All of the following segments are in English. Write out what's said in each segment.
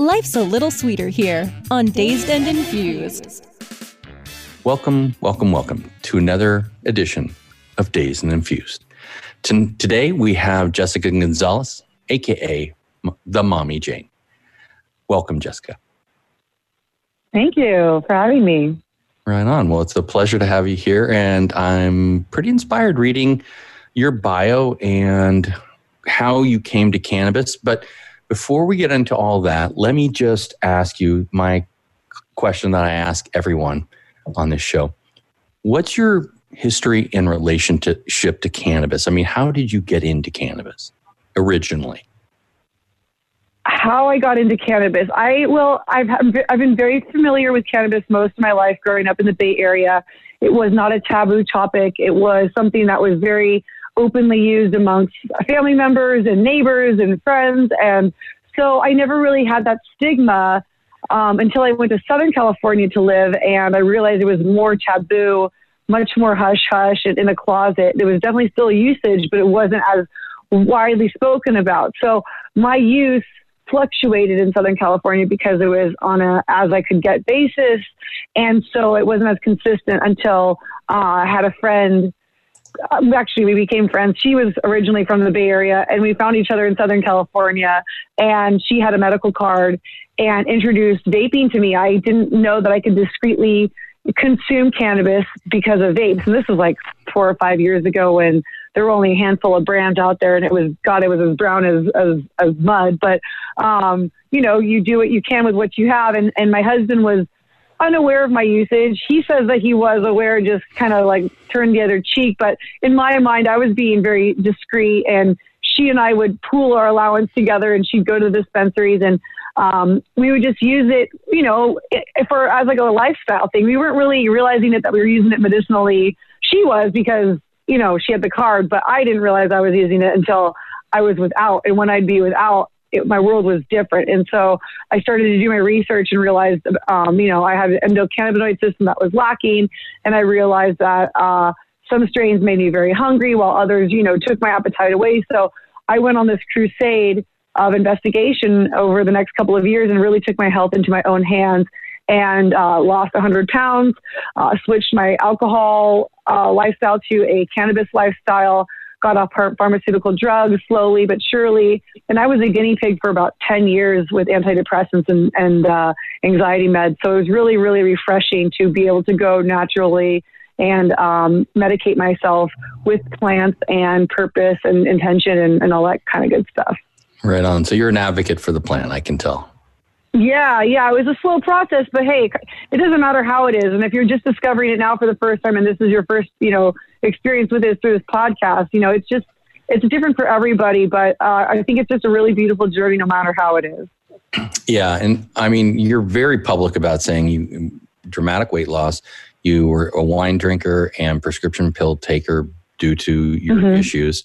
Life's a little sweeter here on Dazed and Infused. Welcome, welcome, welcome to another edition of Dazed and Infused. T- today we have Jessica Gonzalez, aka the Mommy Jane. Welcome, Jessica. Thank you for having me. Right on. Well, it's a pleasure to have you here, and I'm pretty inspired reading your bio and how you came to cannabis. But before we get into all that, let me just ask you my question that I ask everyone on this show. What's your history in relationship to cannabis? I mean, how did you get into cannabis originally? How I got into cannabis, I well, I've I've been very familiar with cannabis most of my life growing up in the Bay Area. It was not a taboo topic. It was something that was very openly used amongst family members and neighbors and friends. And so I never really had that stigma um, until I went to Southern California to live. And I realized it was more taboo, much more hush hush and in a closet. There was definitely still usage, but it wasn't as widely spoken about. So my use fluctuated in Southern California because it was on a as I could get basis, and so it wasn't as consistent until uh, I had a friend actually we became friends. She was originally from the Bay Area and we found each other in Southern California and she had a medical card and introduced vaping to me. I didn't know that I could discreetly consume cannabis because of vapes. And this was like four or five years ago when there were only a handful of brands out there and it was, God, it was as brown as, as, as mud. But, um, you know, you do what you can with what you have. And, and my husband was, unaware of my usage. He says that he was aware, just kind of like turned the other cheek. But in my mind, I was being very discreet, and she and I would pool our allowance together, and she'd go to the dispensaries, and um, we would just use it, you know, for as like a lifestyle thing. We weren't really realizing it that we were using it medicinally. She was because you know she had the card, but I didn't realize I was using it until I was without. And when I'd be without, it, my world was different. And so I started to do my research and realized, um, you know, I had an endocannabinoid system that was lacking. And I realized that uh, some strains made me very hungry while others, you know, took my appetite away. So I went on this crusade of investigation over the next couple of years and really took my health into my own hands and uh, lost 100 pounds, uh, switched my alcohol uh, lifestyle to a cannabis lifestyle got off pharmaceutical drugs slowly but surely. And I was a guinea pig for about 10 years with antidepressants and, and uh, anxiety meds. So it was really, really refreshing to be able to go naturally and um, medicate myself with plants and purpose and intention and, and all that kind of good stuff. Right on. So you're an advocate for the plant, I can tell. Yeah, yeah, it was a slow process, but hey, it doesn't matter how it is. And if you're just discovering it now for the first time and this is your first, you know, experience with it through this podcast, you know, it's just, it's different for everybody, but uh, I think it's just a really beautiful journey no matter how it is. Yeah. And I mean, you're very public about saying you dramatic weight loss, you were a wine drinker and prescription pill taker due to your mm-hmm. issues.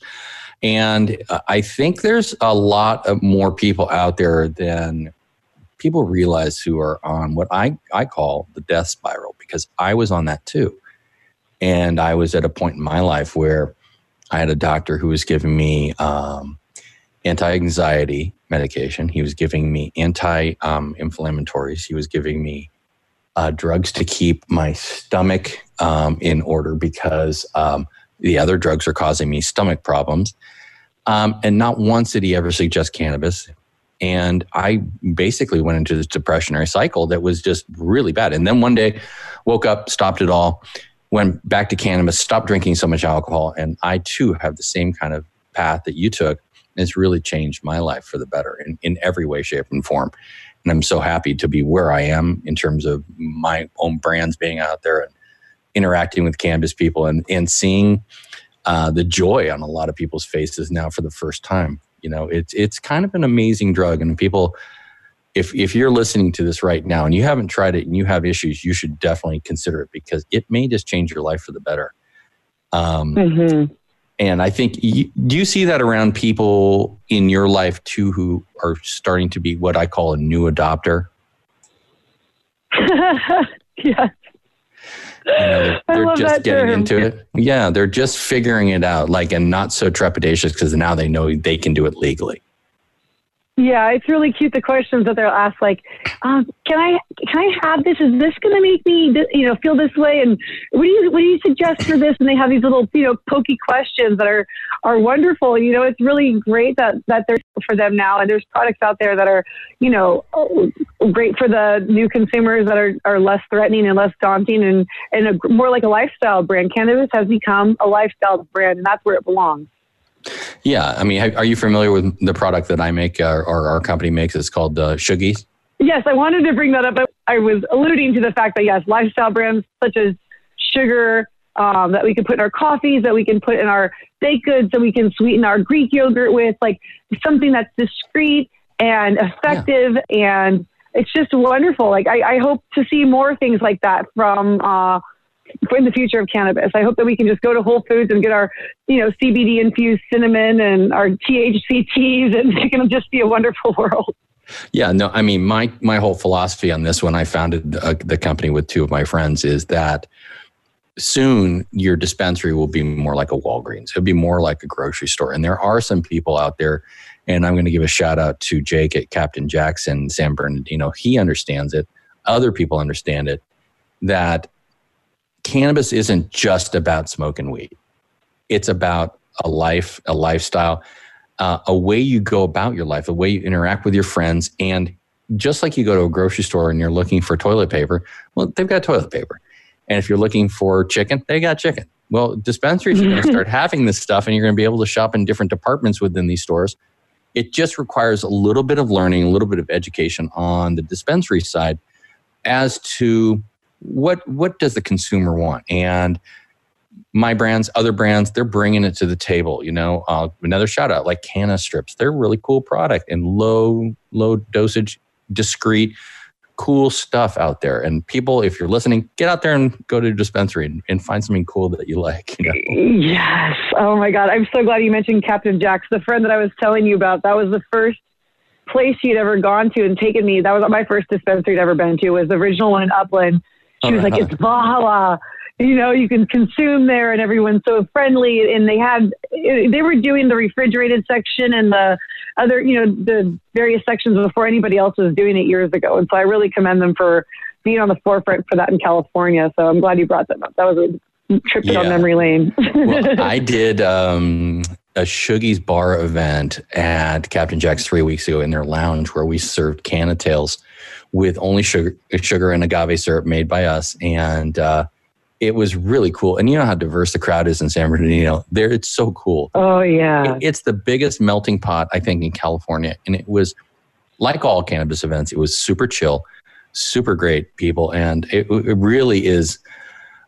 And uh, I think there's a lot of more people out there than people realize who are on what I, I call the death spiral because I was on that too. And I was at a point in my life where I had a doctor who was giving me um, anti anxiety medication. He was giving me anti um, inflammatories. He was giving me uh, drugs to keep my stomach um, in order because um, the other drugs are causing me stomach problems. Um, and not once did he ever suggest cannabis. And I basically went into this depressionary cycle that was just really bad. And then one day, woke up, stopped it all, went back to cannabis, stopped drinking so much alcohol. And I too have the same kind of path that you took. And it's really changed my life for the better in, in every way, shape, and form. And I'm so happy to be where I am in terms of my own brands being out there and interacting with cannabis people and, and seeing uh, the joy on a lot of people's faces now for the first time. You know, it's it's kind of an amazing drug, and people if if you're listening to this right now and you haven't tried it and you have issues, you should definitely consider it because it may just change your life for the better. Um, mm-hmm. And I think you, do you see that around people in your life too who are starting to be what I call a new adopter? yes. You know, they're, they're just getting term. into it. Yeah, they're just figuring it out, like, and not so trepidatious because now they know they can do it legally. Yeah, it's really cute. The questions that they'll ask, like, um, "Can I can I have this? Is this going to make me, you know, feel this way?" And what do you what do you suggest for this? And they have these little, you know, pokey questions that are are wonderful. You know, it's really great that that there's for them now, and there's products out there that are, you know, great for the new consumers that are are less threatening and less daunting, and and a, more like a lifestyle brand. Cannabis has become a lifestyle brand, and that's where it belongs. Yeah, I mean, are you familiar with the product that I make uh, or our company makes? It's called uh. Yes, I wanted to bring that up. I was alluding to the fact that yes, lifestyle brands such as sugar um, that we can put in our coffees, that we can put in our baked goods, that we can sweeten our Greek yogurt with, like something that's discreet and effective, yeah. and it's just wonderful. Like I, I, hope to see more things like that from. Uh, in the future of cannabis. I hope that we can just go to Whole Foods and get our, you know, CBD infused cinnamon and our THC teas, and going to just be a wonderful world. Yeah, no, I mean, my my whole philosophy on this when I founded uh, the company with two of my friends is that soon your dispensary will be more like a Walgreens. It'll be more like a grocery store. And there are some people out there, and I'm going to give a shout out to Jake at Captain Jackson, San Bernardino. He understands it. Other people understand it. That cannabis isn't just about smoking weed. It's about a life, a lifestyle, uh, a way you go about your life, a way you interact with your friends. And just like you go to a grocery store and you're looking for toilet paper, well, they've got toilet paper. And if you're looking for chicken, they got chicken. Well, dispensaries are going to start having this stuff and you're going to be able to shop in different departments within these stores. It just requires a little bit of learning, a little bit of education on the dispensary side as to what what does the consumer want? And my brands other brands they're bringing it to the table you know? Uh, another shout out like canna strips they're really cool product and low low dosage discreet cool stuff out there. And people if you're listening get out there and go to a dispensary and, and find something cool that you like you know? yes. Oh my god. I'm so glad you mentioned captain jack's the friend that i was telling you about that was the first place he'd ever gone to and taken me. That was my first dispensary i'd ever been to was the original one in upland she was like, it's Valhalla. You know, you can consume there, and everyone's so friendly. And they had, they were doing the refrigerated section and the other, you know, the various sections before anybody else was doing it years ago. And so I really commend them for being on the forefront for that in California. So I'm glad you brought that up. That was a trip yeah. down memory lane. well, I did um, a Shoogies bar event at Captain Jack's three weeks ago in their lounge where we served Cannatails with only sugar, sugar and agave syrup made by us. And uh, it was really cool. And you know how diverse the crowd is in San Bernardino. There, it's so cool. Oh yeah, it, it's the biggest melting pot I think in California, and it was like all cannabis events. It was super chill, super great people, and it, it really is.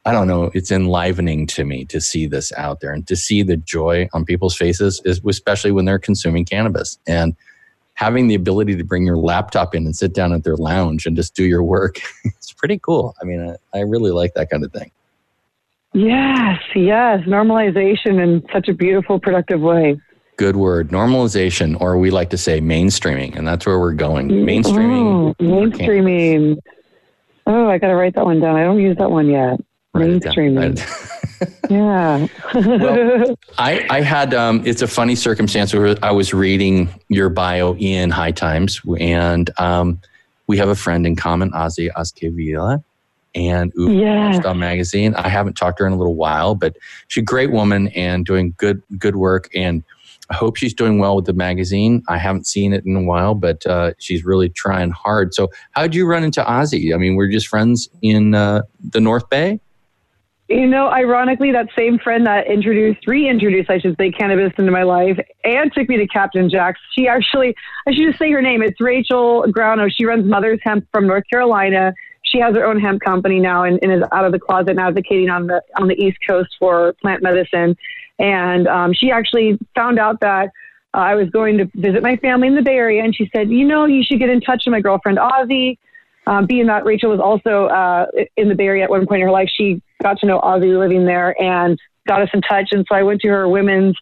I don't know. It's enlivening to me to see this out there and to see the joy on people's faces, especially when they're consuming cannabis. And having the ability to bring your laptop in and sit down at their lounge and just do your work it's pretty cool. I mean I, I, really like that kind of thing. Yes yes normalization in such a beautiful productive way. Good word normalization or we like to say mainstreaming and that's where we're going. Mm, mainstreaming oh, mainstreaming. Oh i gotta write that one down. I don't use that one yet. Mainstreaming yeah. well, I, I had, um, it's a funny circumstance where I was reading your bio in High Times, and um, we have a friend in common, Ozzy Azquivilla, and yeah. Magazine. I haven't talked to her in a little while, but she's a great woman and doing good good work. And I hope she's doing well with the magazine. I haven't seen it in a while, but uh, she's really trying hard. So, how did you run into Ozzy? I mean, we're just friends in uh, the North Bay. You know, ironically, that same friend that introduced, reintroduced, I should say, cannabis into my life and took me to Captain Jack's, she actually, I should just say her name. It's Rachel Grano. She runs Mother's Hemp from North Carolina. She has her own hemp company now and, and is out of the closet and advocating on the on the East Coast for plant medicine. And um, she actually found out that uh, I was going to visit my family in the Bay Area, and she said, "You know, you should get in touch with my girlfriend Ozzy." Um, being that Rachel was also uh, in the Bay Area at one point in her life, she got to know Ozzy living there and got us in touch. And so I went to her women's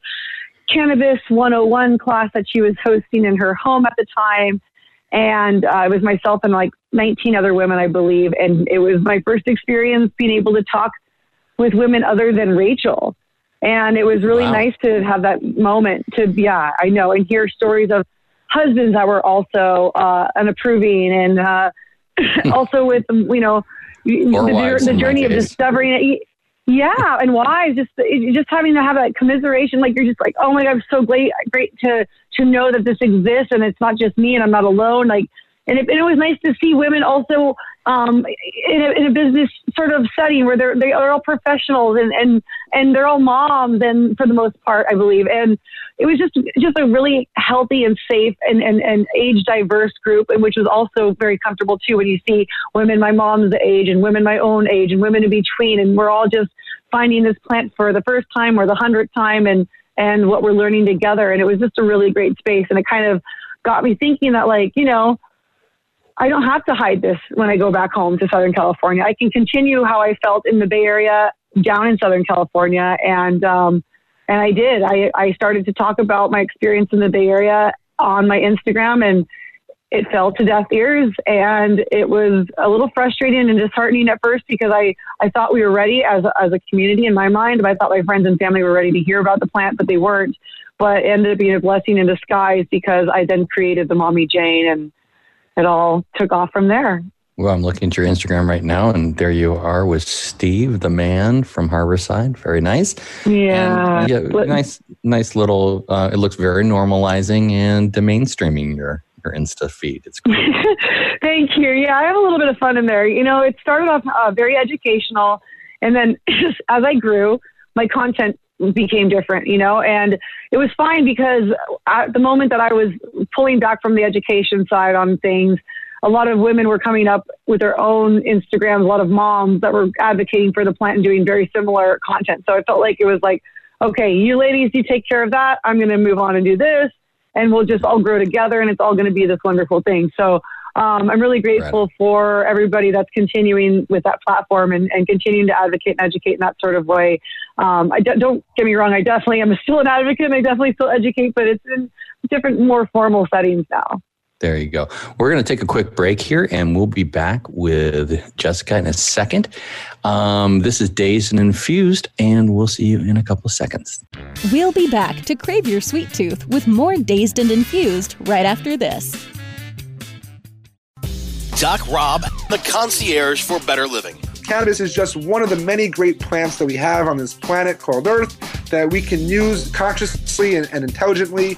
cannabis 101 class that she was hosting in her home at the time. And uh, it was myself and like 19 other women, I believe. And it was my first experience being able to talk with women other than Rachel. And it was really wow. nice to have that moment to, yeah, I know, and hear stories of husbands that were also uh, unapproving and uh, also with, you know, the, the journey of discovering it. Yeah, and why? Just just having to have that commiseration, like you're just like, oh my god, I'm so great, great to to know that this exists, and it's not just me, and I'm not alone. Like, and it, and it was nice to see women also um, in, a, in a business sort of setting where they're they are all professionals and and and they're all moms, and for the most part, I believe, and it was just just a really healthy and safe and, and, and age diverse group, and which was also very comfortable too. When you see women my mom's age and women my own age and women in between, and we're all just finding this plant for the first time or the hundredth time, and and what we're learning together. And it was just a really great space, and it kind of got me thinking that like you know. I don't have to hide this when I go back home to Southern California. I can continue how I felt in the Bay Area down in Southern California and um, and I did. I, I started to talk about my experience in the Bay Area on my Instagram and it fell to deaf ears and it was a little frustrating and disheartening at first because I, I thought we were ready as as a community in my mind. I thought my friends and family were ready to hear about the plant, but they weren't. But it ended up being a blessing in disguise because I then created the Mommy Jane and it all took off from there. Well, I'm looking at your Instagram right now, and there you are with Steve, the man from Harborside. Very nice. Yeah. And, yeah. nice, nice little. Uh, it looks very normalizing and mainstreaming your your Insta feed. It's cool. Thank you. Yeah, I have a little bit of fun in there. You know, it started off uh, very educational, and then as I grew, my content became different, you know, and it was fine because at the moment that I was pulling back from the education side on things, a lot of women were coming up with their own Instagrams, a lot of moms that were advocating for the plant and doing very similar content. So I felt like it was like, okay, you ladies, you take care of that. I'm going to move on and do this, and we'll just all grow together, and it's all going to be this wonderful thing. So um, I'm really grateful right. for everybody that's continuing with that platform and, and, continuing to advocate and educate in that sort of way. Um, I d- don't get me wrong, I definitely am still an advocate and I definitely still educate, but it's in different, more formal settings now. There you go. We're going to take a quick break here and we'll be back with Jessica in a second. Um, this is Dazed and Infused, and we'll see you in a couple of seconds. We'll be back to crave your sweet tooth with more Dazed and Infused right after this. Doc Rob, the concierge for better living. Cannabis is just one of the many great plants that we have on this planet called Earth that we can use consciously and, and intelligently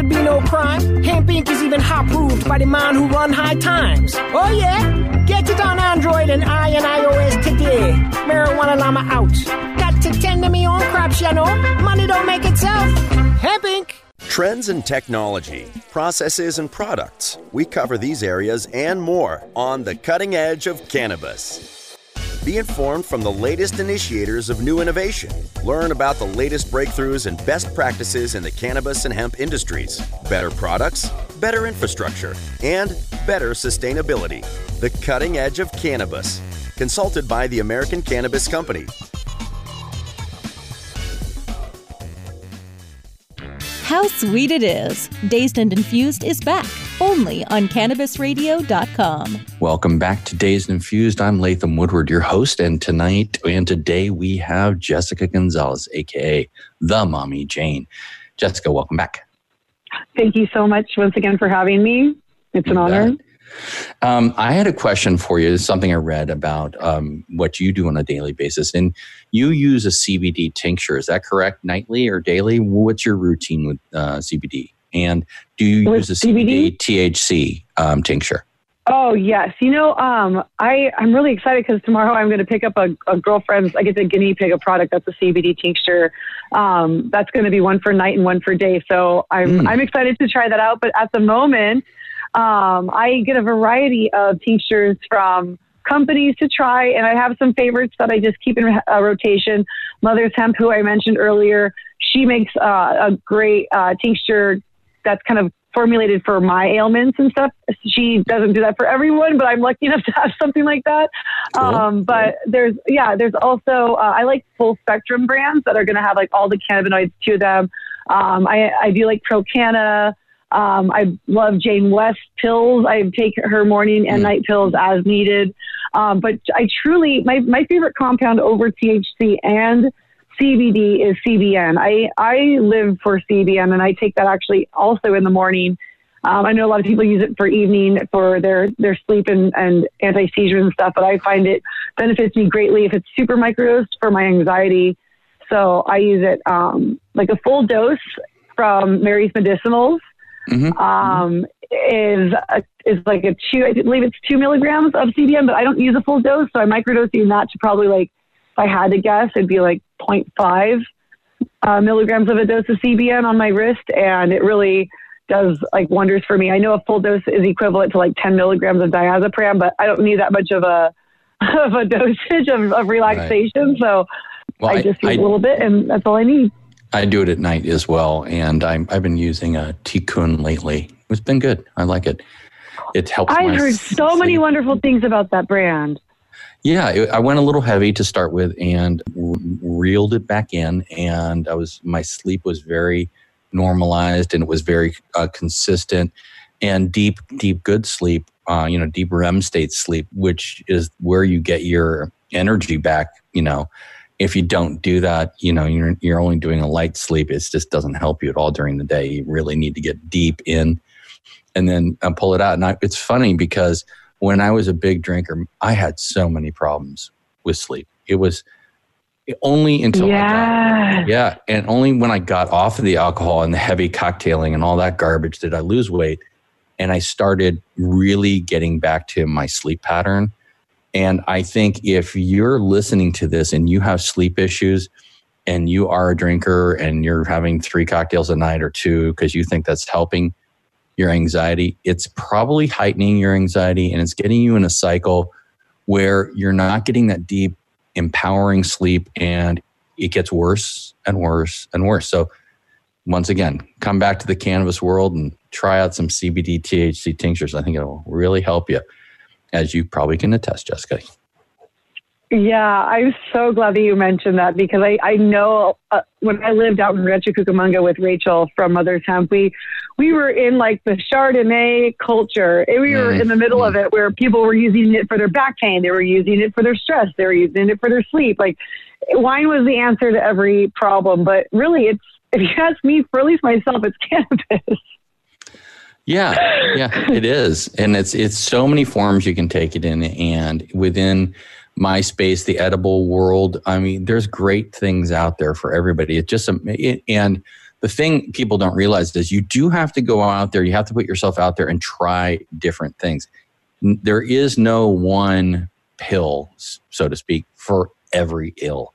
should be no crime. Hemp Inc. is even hot proved by the man who run high times. Oh yeah? Get it on Android and I and iOS today. Marijuana Llama out. Got to tend to me own crops, you know. Money don't make itself. Hemp Inc. Trends in technology, processes, and products. We cover these areas and more on the cutting edge of cannabis. Be informed from the latest initiators of new innovation. Learn about the latest breakthroughs and best practices in the cannabis and hemp industries. Better products, better infrastructure, and better sustainability. The cutting edge of cannabis. Consulted by the American Cannabis Company. how sweet it is. Dazed and Infused is back only on cannabisradio.com. Welcome back to Dazed Infused. I'm Latham Woodward, your host, and tonight and today we have Jessica Gonzalez, aka the Mommy Jane. Jessica, welcome back. Thank you so much once again for having me. It's an You honor. Um, I had a question for you. It's something I read about um, what you do on a daily basis, and you use a CBD tincture. Is that correct? Nightly or daily? What's your routine with uh, CBD? And do you With use a CBD CBD? THC um, tincture? Oh yes, you know, um, I I'm really excited because tomorrow I'm going to pick up a, a girlfriend's. I get the guinea pig a product that's a CBD tincture. Um, that's going to be one for night and one for day. So I'm Mm. I'm excited to try that out. But at the moment, um, I get a variety of tinctures from companies to try, and I have some favorites that I just keep in uh, rotation. Mother's Hemp, who I mentioned earlier, she makes uh, a great uh, tincture that's kind of formulated for my ailments and stuff. She doesn't do that for everyone, but I'm lucky enough to have something like that. Cool. Um, but there's, yeah, there's also, uh, I like full spectrum brands that are going to have like all the cannabinoids to them. Um, I, I do like Procana. Um, I love Jane West pills. I take her morning and Mm. night pills as needed. Um, but I truly, my, my favorite compound over THC and CBD is CBN. I, I live for CBN and I take that actually also in the morning. Um, I know a lot of people use it for evening for their, their sleep and, and anti seizure and stuff, but I find it benefits me greatly if it's super microdosed for my anxiety. So I use it um, like a full dose from Mary's Medicinals Mhm. um, is a, is like a two. I believe it's two milligrams of CBN, but I don't use a full dose, so I microdosing that to probably like I had to guess, it'd be like 0.5 uh, milligrams of a dose of CBN on my wrist, and it really does like wonders for me. I know a full dose is equivalent to like 10 milligrams of diazepam, but I don't need that much of a of a dosage of, of relaxation. So Well, I just use a little bit, and that's all I need. I do it at night as well, and I'm, I've been using a Tikkun lately. It's been good. I like it. It helps. I've heard so many wonderful things about that brand. Yeah, it, I went a little heavy to start with, and reeled it back in, and I was my sleep was very normalized, and it was very uh, consistent, and deep, deep, good sleep. Uh, you know, deep REM state sleep, which is where you get your energy back. You know, if you don't do that, you know, you're you're only doing a light sleep. It just doesn't help you at all during the day. You really need to get deep in, and then uh, pull it out. And I, it's funny because when I was a big drinker, I had so many problems with sleep. It was only until I got, Yeah. yeah, and only when I got off of the alcohol and the heavy cocktailing and all that garbage did I lose weight, and I started really getting back to my sleep pattern. And I think if you're listening to this and you have sleep issues, and you are a drinker and you're having three cocktails a night or two because you think that's helping your anxiety, it's probably heightening your anxiety and it's getting you in a cycle where you're not getting that deep, empowering sleep and it gets worse and worse and worse. So, once again, come back to the cannabis world and try out some CBD THC tinctures. I think it will really help you, as you probably can attest, Jessica. Yeah, I'm so glad that you mentioned that because I, I know uh, when I lived out in Rancho Cucamonga with Rachel from Mother's Hemp, we, we were in like the Chardonnay culture. And We were in the middle of it where people were using it for their back pain. They were using it for their stress. They were using it for their sleep. Like wine was the answer to every problem. But really, it's, if you ask me, for at least myself, it's cannabis. Yeah, yeah, it is, and it's it's so many forms you can take it in, and within my space, the edible world. I mean, there's great things out there for everybody. It just it, and the thing people don't realize is you do have to go out there. You have to put yourself out there and try different things. There is no one pill, so to speak, for every ill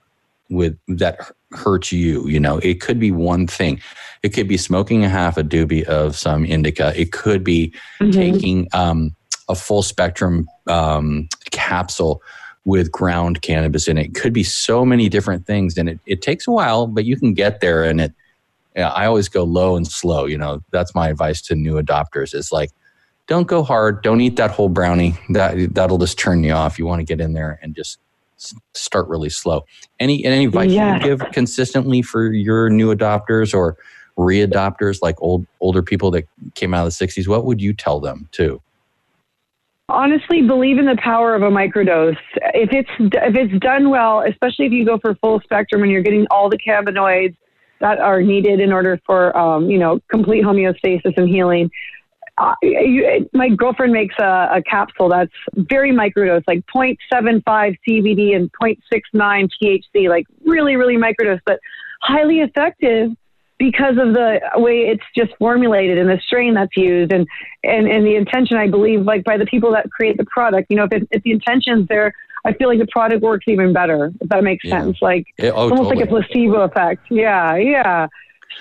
with that hurts you. You know, it could be one thing. It could be smoking a half a doobie of some indica. It could be taking um, a full spectrum um, capsule with ground cannabis in it. It could be so many different things, and it, it takes a while, but you can get there. And it, yeah, I always go low and slow. You know, that's my advice to new adopters. Is like, don't go hard. Don't eat that whole brownie. That that'll just turn you off. You want to get in there and just start really slow. Any any advice Yes. you give consistently for your new adopters or readopters, like old older people that came out of the '60s, what would you tell them too? Honestly believe in the power of a microdose. If it's if it's done well, especially if you go for full spectrum and you're getting all the cannabinoids that are needed in order for um, you know complete homeostasis and healing. Uh, you, my girlfriend makes a, a, capsule that's very microdose, like 0.75 CBD and 0.69 THC, like really, really microdose, but highly effective because of the way it's just formulated and the strain that's used and, and, and the intention, I believe, like by the people that create the product. You know, if, it, if the intention's there, I feel like the product works even better, if that makes yeah. sense. Like yeah, oh, almost totally. like a placebo effect. Yeah, yeah.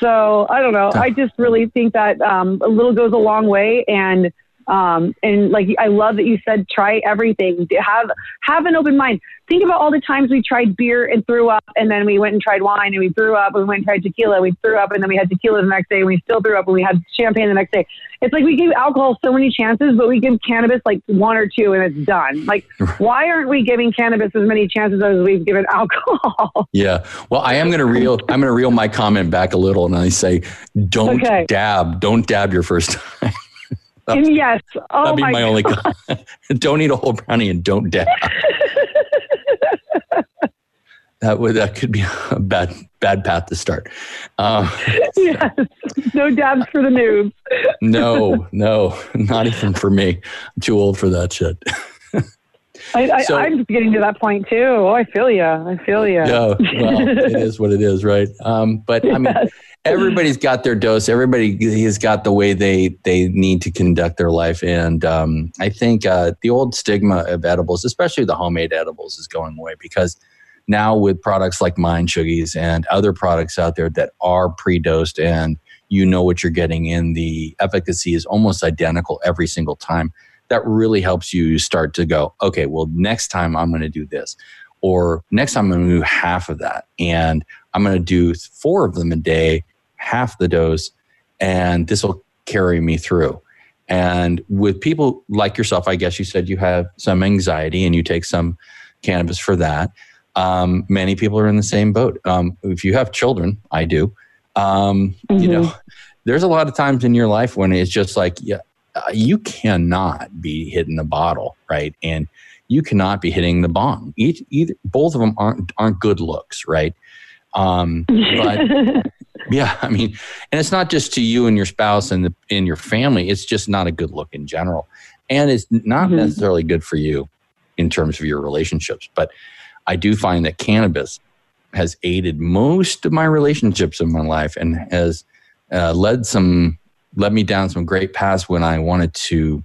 So I don't know. I just really think that um, a little goes a long way. And um, and like I love that you said try everything. Have have an open mind. Think about all the times we tried beer and threw up, and then we went and tried wine and we threw up, and we went and tried tequila, and we threw up, and then we had tequila the next day, and we still threw up, and we had champagne the next day. It's like we give alcohol so many chances, but we give cannabis like one or two, and it's done. Like, why aren't we giving cannabis as many chances as we've given alcohol? Yeah. Well, I am gonna reel. I'm gonna reel my comment back a little, and I say, don't okay. dab. Don't dab your first time. And yes. Oh that'd be my, my only don't eat a whole brownie and don't dab. that would that could be a bad bad path to start. Um, yes, no dabs for the noobs. no, no, not even for me. I'm too old for that shit. I, so, I, am getting to that point too. Oh, I feel you. I feel you. Yeah, well, it is what it is, right? Um, but I mean, everybody's got their dose. Everybody has got the way they they need to conduct their life, and um, I think uh, the old stigma of edibles, especially the homemade edibles, is going away because now with products like Mind Shoogies and other products out there that are pre-dosed and you know what you're getting in, the efficacy is almost identical every single time. That really helps you start to go, okay, well, next time I'm going to do this. Or next time I'm going to do half of that. And I'm going to do four of them a day half the dose, and this will carry me through. And with people like yourself, I guess you said you have some anxiety and you take some cannabis for that. Um, many people are in the same boat. Um, if you have children, I do. Um, mm-hmm. You know, mm-hmm. there's a lot of times in your life when it's just like, yeah, uh, you cannot be hitting the bottle, right? And you cannot be hitting the bong. Each, either, both of them aren't aren't good looks, right? Um, but yeah, I mean, and it's not just to you and your spouse and the, in your family. It's just not a good look in general, and it's not mm-hmm. necessarily good for you in terms of your relationships. But I do find that cannabis has aided most of my relationships in my life and has uh, led some led me down some great paths when I wanted to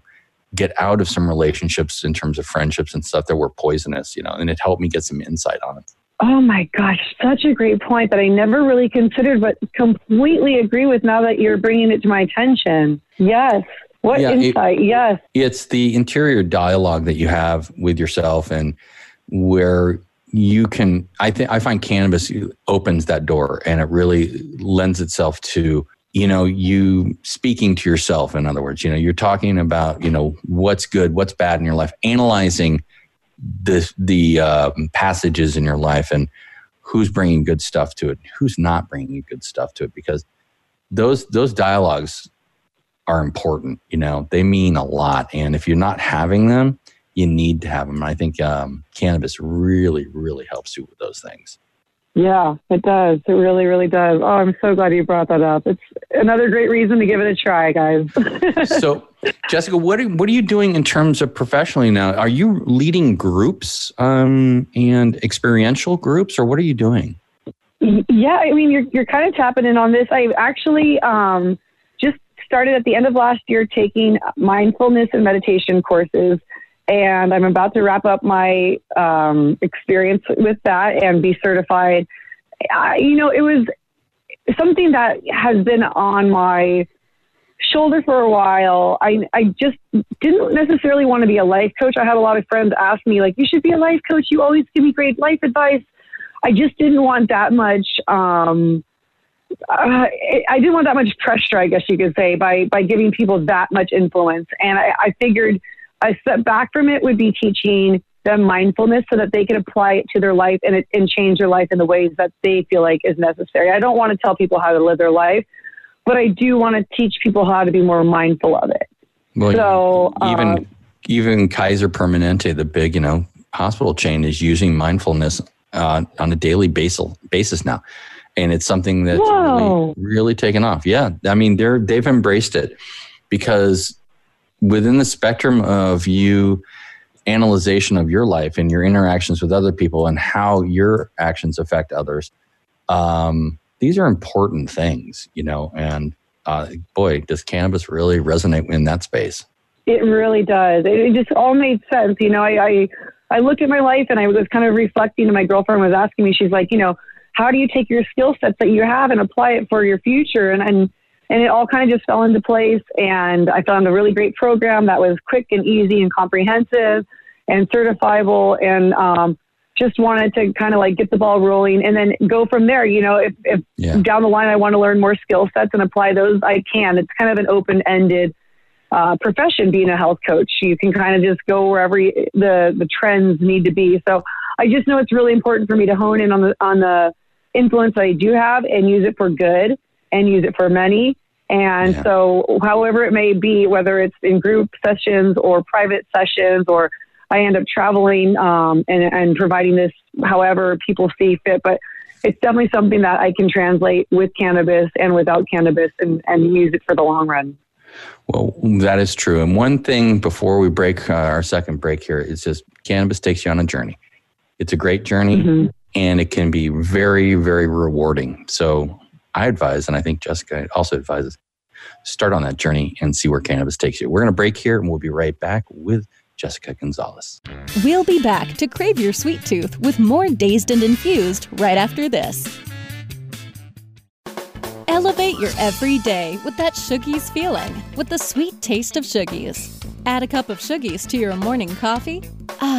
get out of some relationships in terms of friendships and stuff that were poisonous, you know, and it helped me get some insight on it. Oh my gosh, such a great point that I never really considered, but completely agree with now that you're bringing it to my attention. Yes. What yeah, insight? It, yes. It's the interior dialogue that you have with yourself and where you can I think I find cannabis opens that door and it really lends itself to you know you speaking to yourself in other words you know you're talking about you know what's good what's bad in your life analyzing the the uh, passages in your life and who's bringing good stuff to it, who's not bringing good stuff to it, because those those dialogues are important. You know, they mean a lot, and if you're not having them, you need to have them. And I think um, cannabis really, really helps you with those things. Yeah, it does. It really, really does. Oh, I'm so glad you brought that up. It's another great reason to give it a try, guys. so, Jessica, what are, what are you doing in terms of professionally now? Are you leading groups um, and experiential groups, or what are you doing? Yeah, I mean, you're you're kind of tapping in on this. I actually um, just started at the end of last year taking mindfulness and meditation courses and I'm about to wrap up my um, experience with that and be certified. I, you know, it was something that has been on my shoulder for a while. I I just didn't necessarily want to be a life coach. I had a lot of friends ask me like, "You should be a life coach. You always give me great life advice." I just didn't want that much. Um, uh, I didn't want that much pressure, I guess you could say, by by giving people that much influence. And I, I figured a step back from it would be teaching them mindfulness so that they can apply it to their life and, it, and change their life in the ways that they feel like is necessary. I don't want to tell people how to live their life. but I do want to teach people how to be more mindful of it. Well, So, even uh, even Kaiser Permanente, the big you know hospital chain, is using mindfulness uh, on a daily basis basis now, and it's something that's really, really taken off. Yeah, I mean they're they've embraced it because within the spectrum of you analyzation of your life and your interactions with other people and how your actions affect others um, these are important things you know and uh, boy does cannabis really resonate in that space It really does. It, just all made sense. You know, I, I I looked at my life and I was kind of reflecting. And my girlfriend was asking me, she's like, you know, how do you take your skill sets that you have and apply it for your future? And and and it all kind of just fell into place. And I found a really great program that was quick and easy and comprehensive and certifiable. And um, just wanted to kind of like get the ball rolling and then go from there. You know, if, if Yeah. down the line I want to learn more skill sets and apply those, I can. It's kind of an open ended uh, profession being a health coach. You can kind of just go wherever you, the the trends need to be. So I just know it's really important for me to hone in on the on the influence I do have and use it for good and use it for many. And Yeah. so, however it may be, whether it's in group sessions or private sessions, or I end up traveling um, and, and providing this however people see fit, but it's definitely something that I can translate with cannabis and without cannabis and, and use it for the long run. Well, that is true. And one thing before we break uh, our second break here is just cannabis takes you on a journey. It's a great journey Mhm. and it can be very, very rewarding. So I advise, and I think Jessica also advises, start on that journey and see where cannabis takes you. We're going to break here and we'll be right back with Jessica Gonzalez. We'll be back to crave your sweet tooth with more Dazed and Infused right after this. Elevate your everyday with that Shoogies feeling with the sweet taste of Shoogies. Add a cup of Shoogies to your morning coffee. Ah,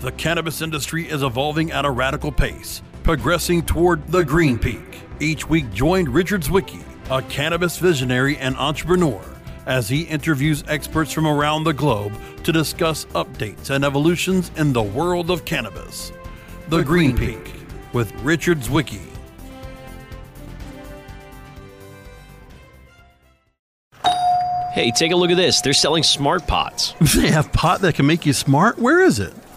The cannabis industry is evolving at a radical pace, progressing toward the green peak. Each week, join Richard Zwicky, a cannabis visionary and entrepreneur, as he interviews experts from around the globe to discuss updates and evolutions in the world of cannabis. The, green, peak with Richard Zwicky. Hey, take a look at this. They're selling smart pots. They have pot that can make you smart? Where is it?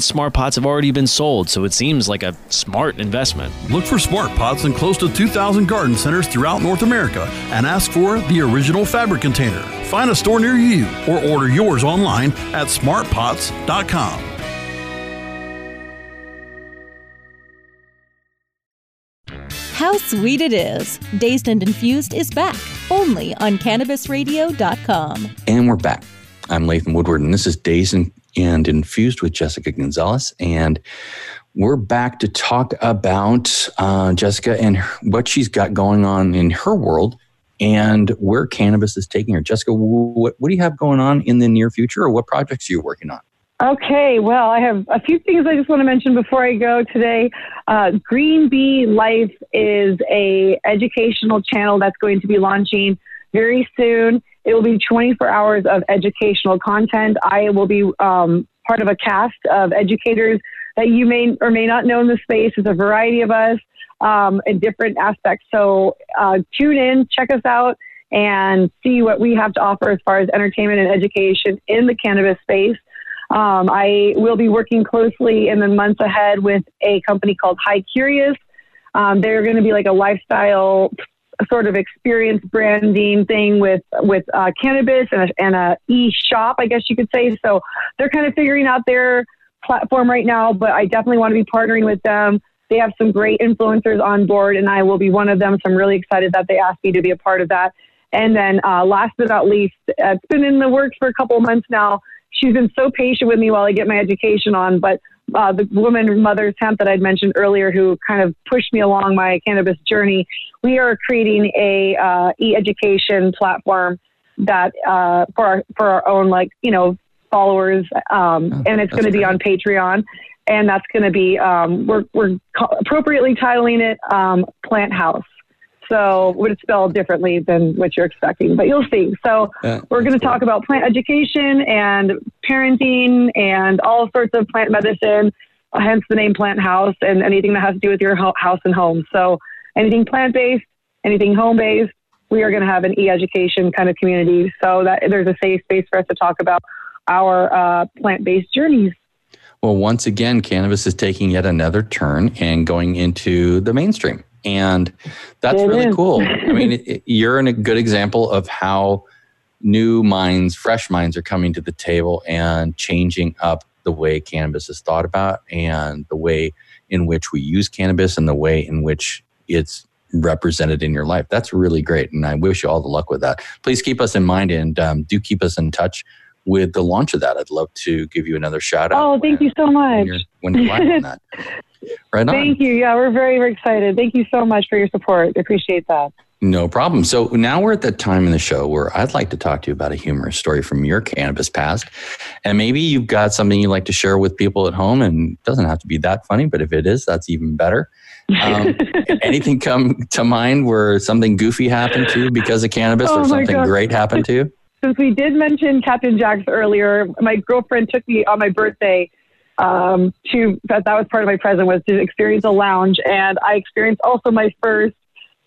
smart pots have already been sold, so it seems like a smart investment. Look for smart pots in close to 2,000 garden centers throughout North America and ask for the original fabric container. Find a store near you or order yours online at smartpots.com. How sweet it is! Dazed and Infused is back only on CannabisRadio.com. And we're back. I'm Latham Woodward, and this is Dazed and, and Infused with Jessica Gonzalez. And we're back to talk about uh, Jessica and what she's got going on in her world and where cannabis is taking her. Jessica, what, what do you have going on in the near future, or what projects are you working on? Okay, well, I have a few things I just want to mention before I go today. Uh, Green Bee Life is a educational channel that's going to be launching very soon. It will be 24 hours of educational content. I will be um, part of a cast of educators that you may or may not know in the space. It's a variety of us um, in different aspects. So uh, tune in, check us out, and see what we have to offer as far as entertainment and education in the cannabis space. Um, I will be working closely in the months ahead with a company called High Curious. Um, they're going to be like a lifestyle sort of experience branding thing with with uh, cannabis and a, and a e shop, I guess you could say. So they're kind of figuring out their platform right now, but I definitely want to be partnering with them. They have some great influencers on board, and I will be one of them. So I'm really excited that they asked me to be a part of that. And then, uh, last but not least, uh, it's been in the works for a couple months now. She's been so patient with me while I get my education on, but uh, the woman mother's hemp that I'd mentioned earlier, who kind of pushed me along my cannabis journey, we are creating a uh, e-education platform that uh, for our for our own like you know followers, um, oh, and it's going to be on Patreon, and that's going to be um, we're we're appropriately titling it um, Plant House. So would it spell differently than what you're expecting, but you'll see. So yeah, we're going to cool. talk about plant education and parenting and all sorts of plant medicine, hence the name Plant House and anything that has to do with your house and home. So anything plant based, anything home based, we are going to have an e-education kind of community so that there's a safe space for us to talk about our uh, plant-based journeys. Well, once again, cannabis is taking yet another turn and going into the mainstream. And that's it really is. cool. I mean, it, you're in a good example of how new minds, fresh minds are coming to the table and changing up the way cannabis is thought about and the way in which we use cannabis and the way in which it's represented in your life. That's really great. And I wish you all the luck with that. Please keep us in mind and um, do keep us in touch with the launch of that. I'd love to give you another shout out. Oh, thank when, you so much. When you're, when you're live on that. Right on. Thank you. Yeah, we're very, very excited. Thank you so much for your support. Appreciate that. No problem. So now we're at that time in the show where I'd like to talk to you about a humorous story from your cannabis past. And maybe you've got something you'd like to share with people at home and it doesn't have to be that funny, but if it is, that's even better. Um, anything come to mind where something goofy happened to you because of cannabis oh or something God. great happened to you? Since we did mention Captain Jack's earlier, my girlfriend took me on my birthday um, to that that was part of my present was to experience a lounge, and I experienced also my first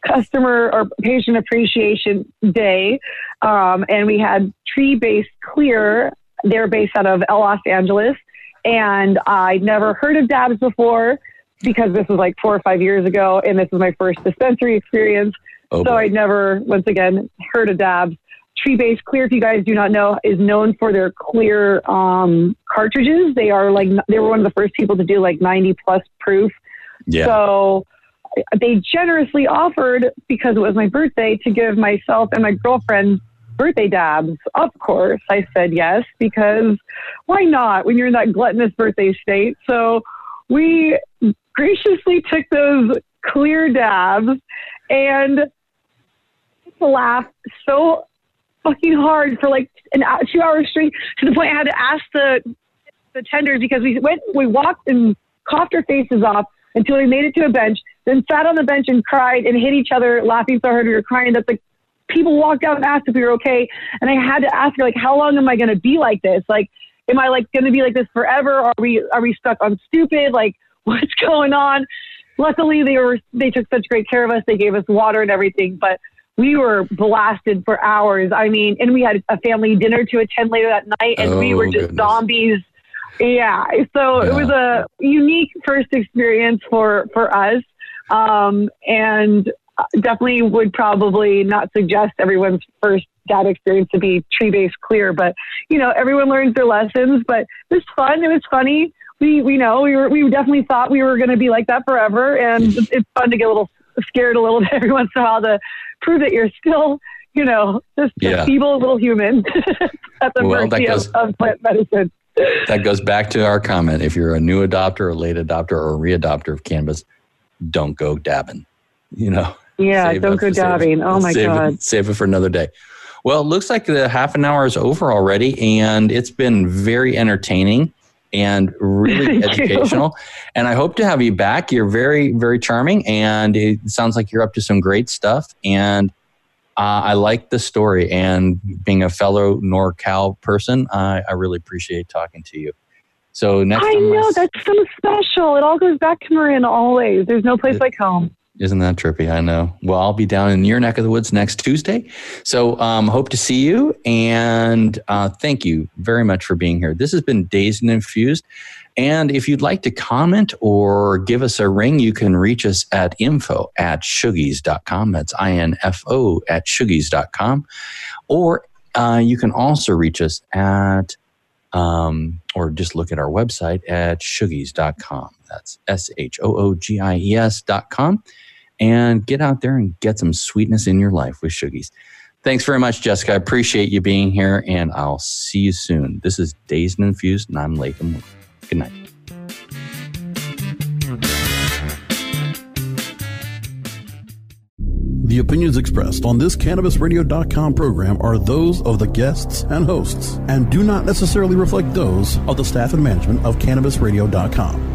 customer or patient appreciation day, um, and we had Tree Based Clear. They're based out of Los Angeles, and I'd never heard of Dabs before because this was like four or five years ago, and this was my first dispensary experience. Oh, so I'd never, once again, heard of Dabs. Tree Based Clear, if you guys do not know, is known for their clear um, cartridges. They are like they were one of the first people to do like 90 plus proof. Yeah. So they generously offered because it was my birthday to give myself and my girlfriend birthday dabs. Of course, I said yes because why not when you're in that gluttonous birthday state? So we graciously took those clear dabs and laughed so fucking hard for like an hour, two hours straight to the point I had to ask the the tenders because we went we walked and coughed our faces off until we made it to a bench, then sat on the bench and cried and hit each other laughing so hard we were crying that the people walked out and asked if we were okay. And I had to ask her like, how long am I going to be like this? Like, am I like going to be like this forever? Are we are we stuck on stupid? Like, what's going on? Luckily, they were they took such great care of us. They gave us water and everything, but we were blasted for hours. I mean, and we had a family dinner to attend later that night, and oh, we were just goodness. zombies. Yeah, so yeah. it was a unique first experience for for us, um, and definitely would probably not suggest everyone's first dab experience to be tree based clear. But you know, everyone learns their lessons. But it was fun. It was funny. We we know we were we definitely thought we were going to be like that forever, and it's fun to get a little scared a little bit every once in a while to prove that you're still, you know, just yeah. a feeble little human at the well, mercy goes, of, of plant medicine. That goes back to our comment. If you're a new adopter, a late adopter, or a readopter of cannabis, don't go dabbing. You know. Yeah, don't go dabbing. oh my save god. It, save it for another day. Well, it looks like the half an hour is over already, and it's been very entertaining and really educational. You. And I hope to have you back. You're very, very charming, and it sounds like you're up to some great stuff. And uh, I like the story. And being a fellow NorCal person, I, I really appreciate talking to you. So next, time. I know that's so special. It all goes back to Marin always. There's no place it, like home. Isn't that trippy? I know. Well, I'll be down in your neck of the woods next Tuesday. So um, hope to see you. And uh, thank you very much for being here. This has been Dazed and Infused. And if you'd like to comment or give us a ring, you can reach us at info at shoogies.com. That's I-N-F-O at shoogies.com. Or uh, you can also reach us at, um, or just look at our website at shoogies.com. That's S H O O G I E S.com. And get out there and get some sweetness in your life with Shoogies. Thanks very much, Jessica. I appreciate you being here, and I'll see you soon. This is Dazed and Infused, and I'm Latham. Good night. The opinions expressed on this CannabisRadio.com program are those of the guests and hosts and do not necessarily reflect those of the staff and management of CannabisRadio.com.